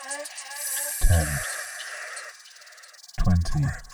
10, 20,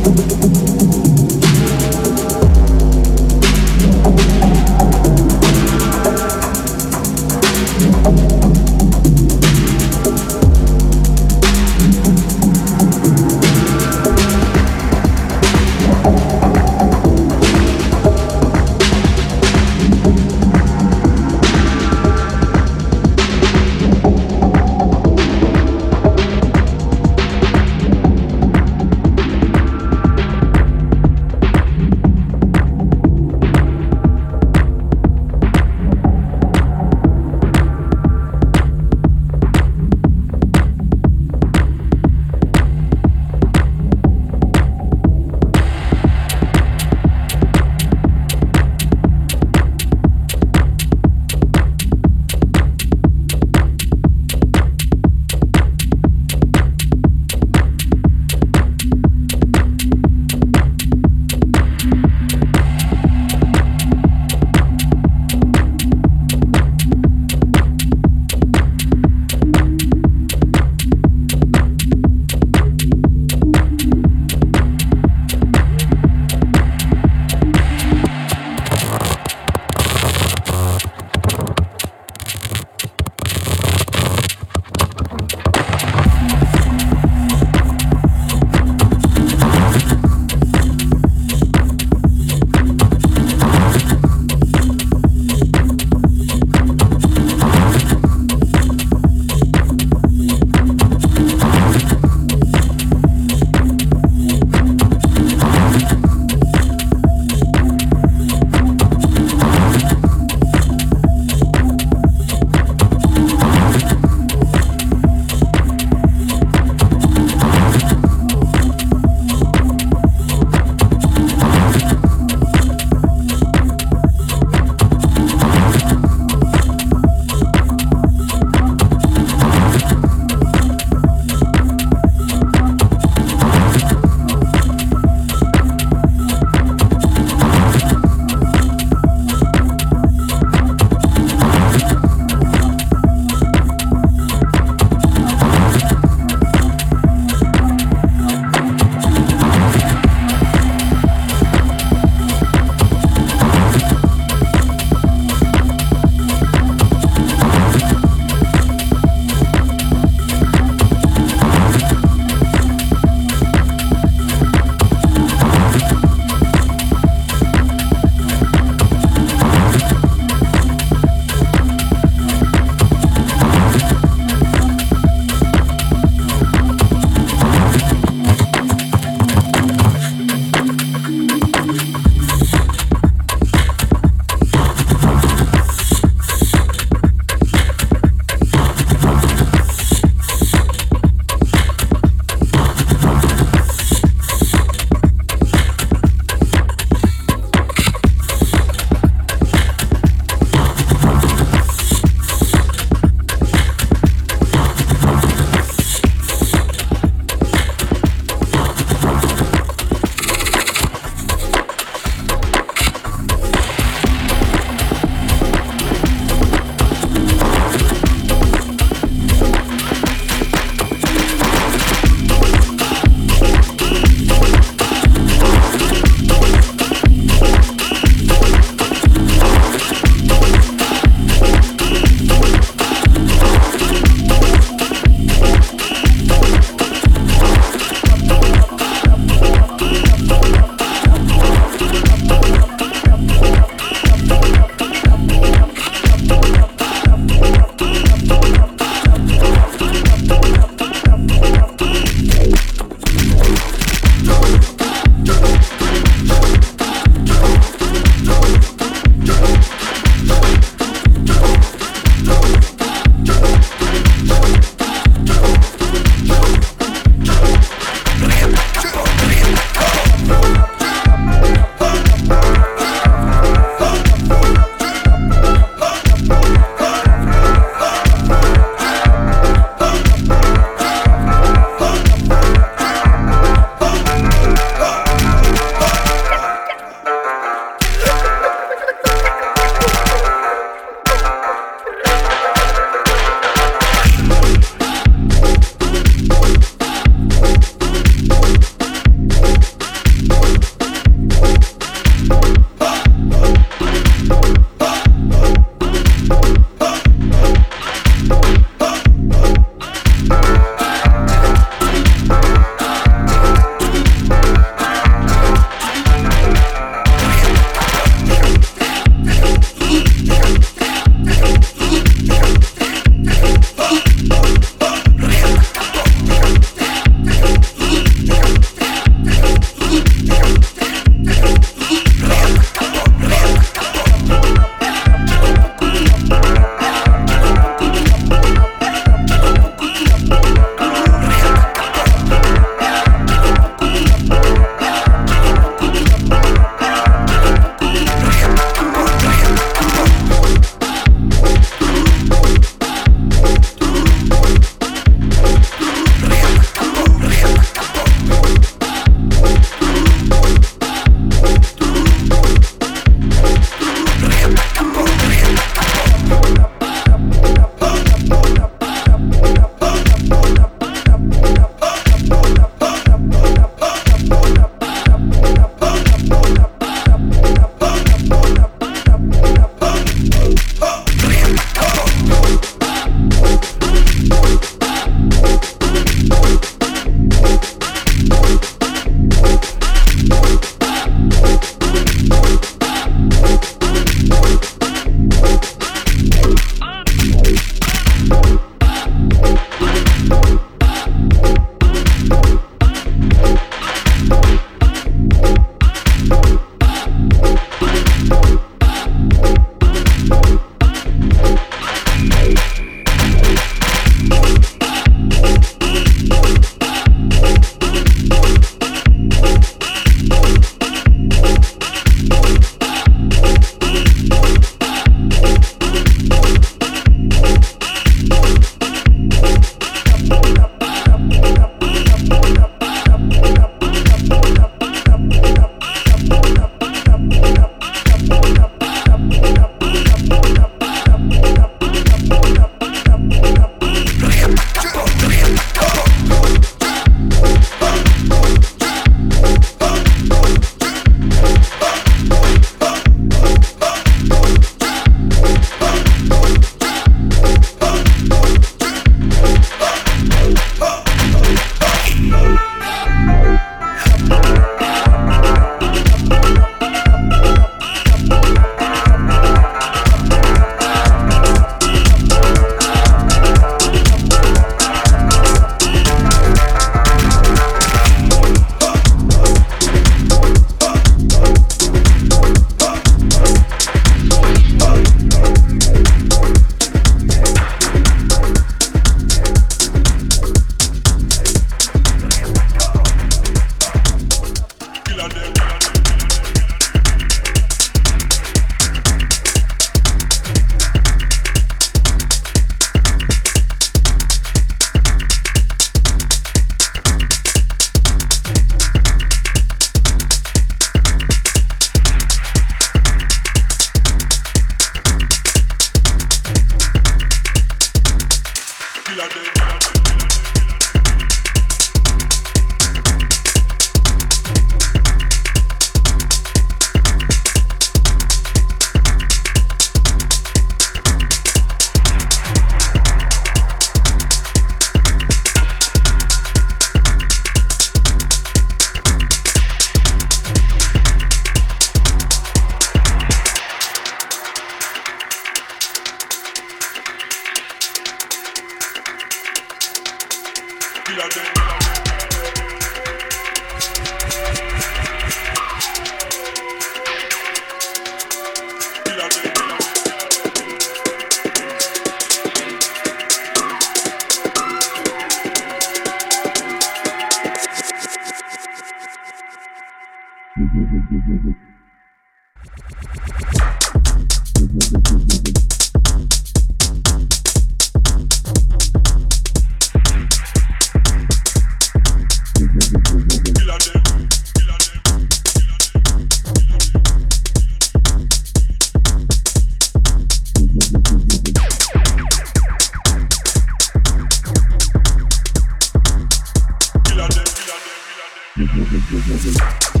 Thank you.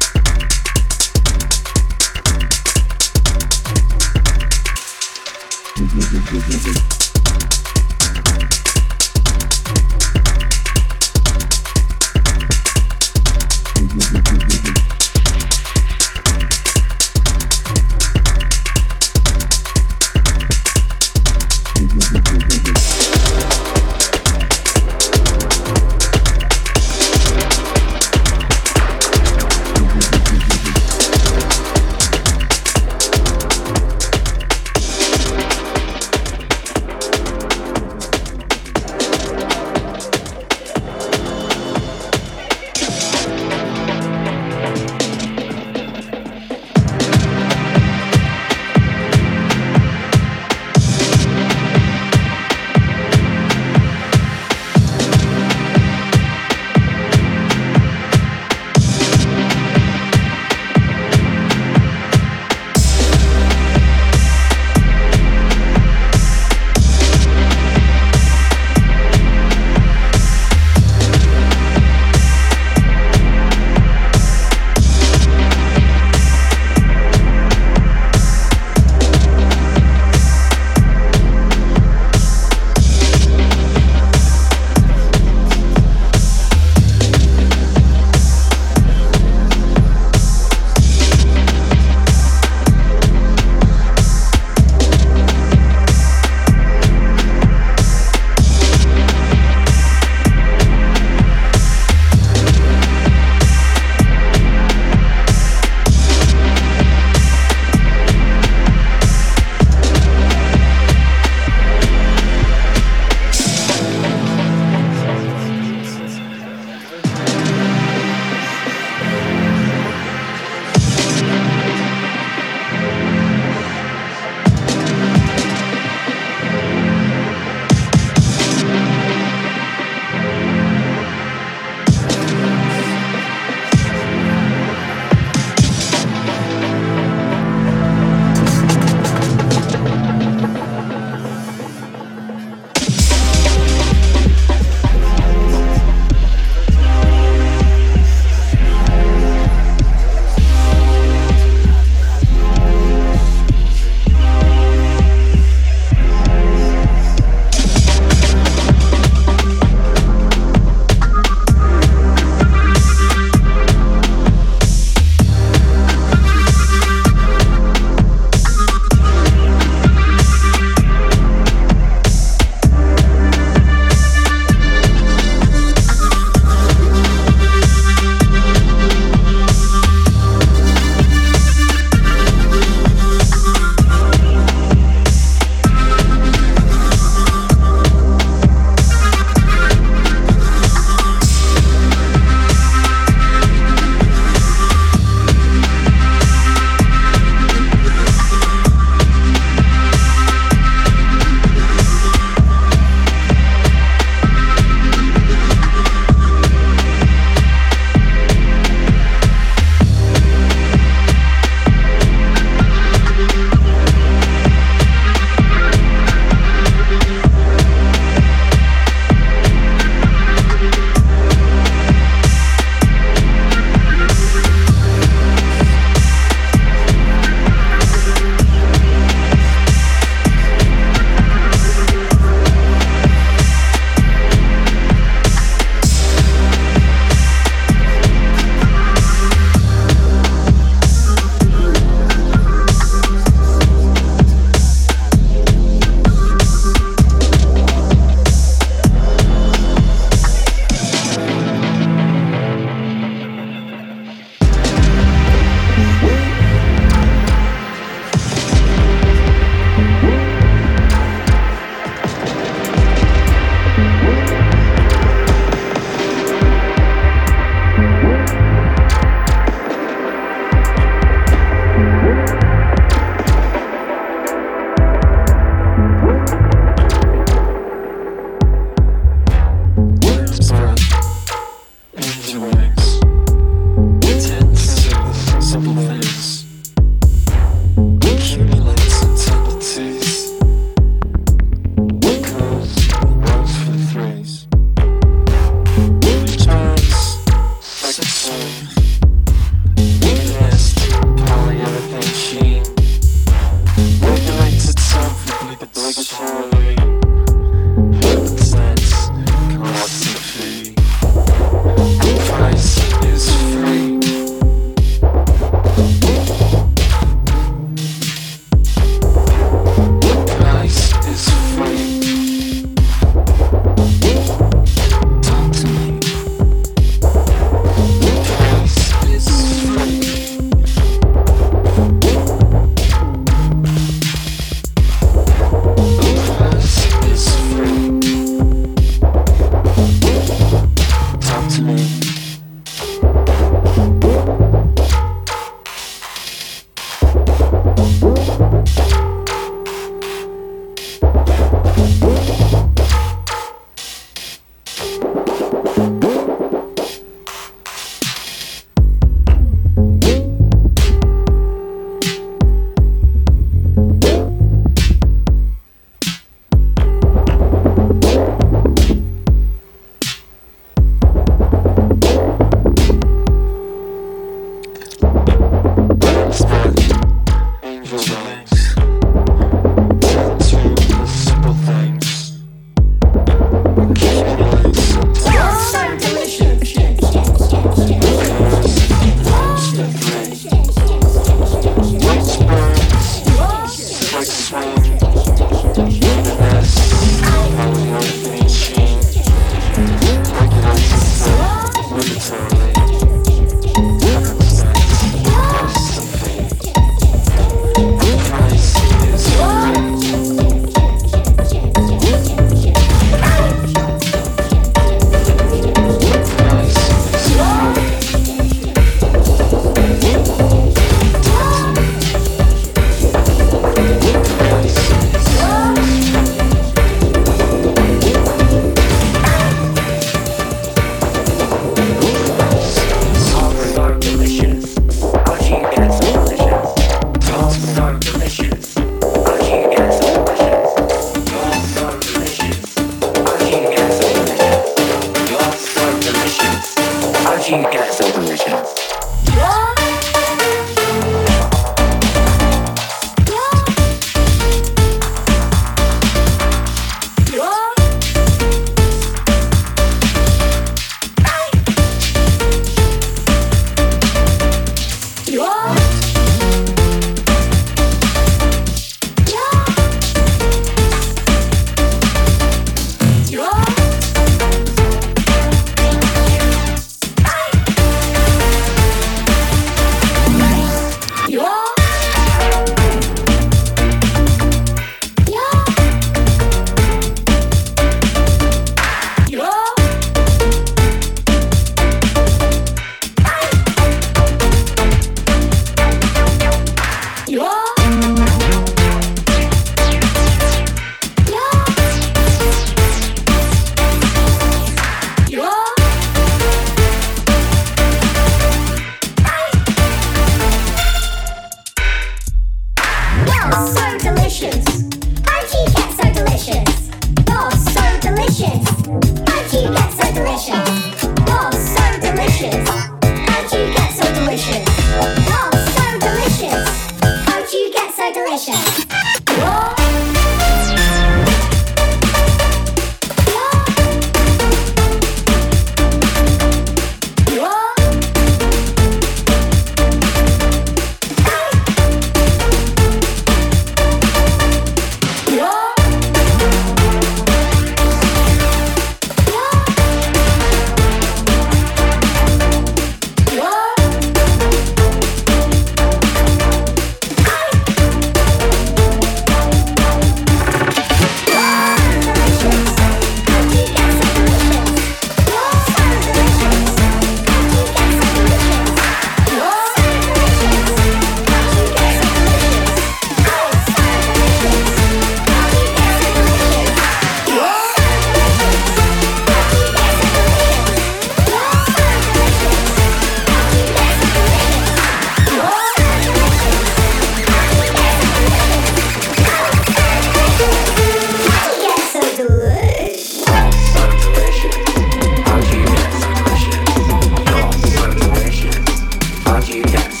you, yes.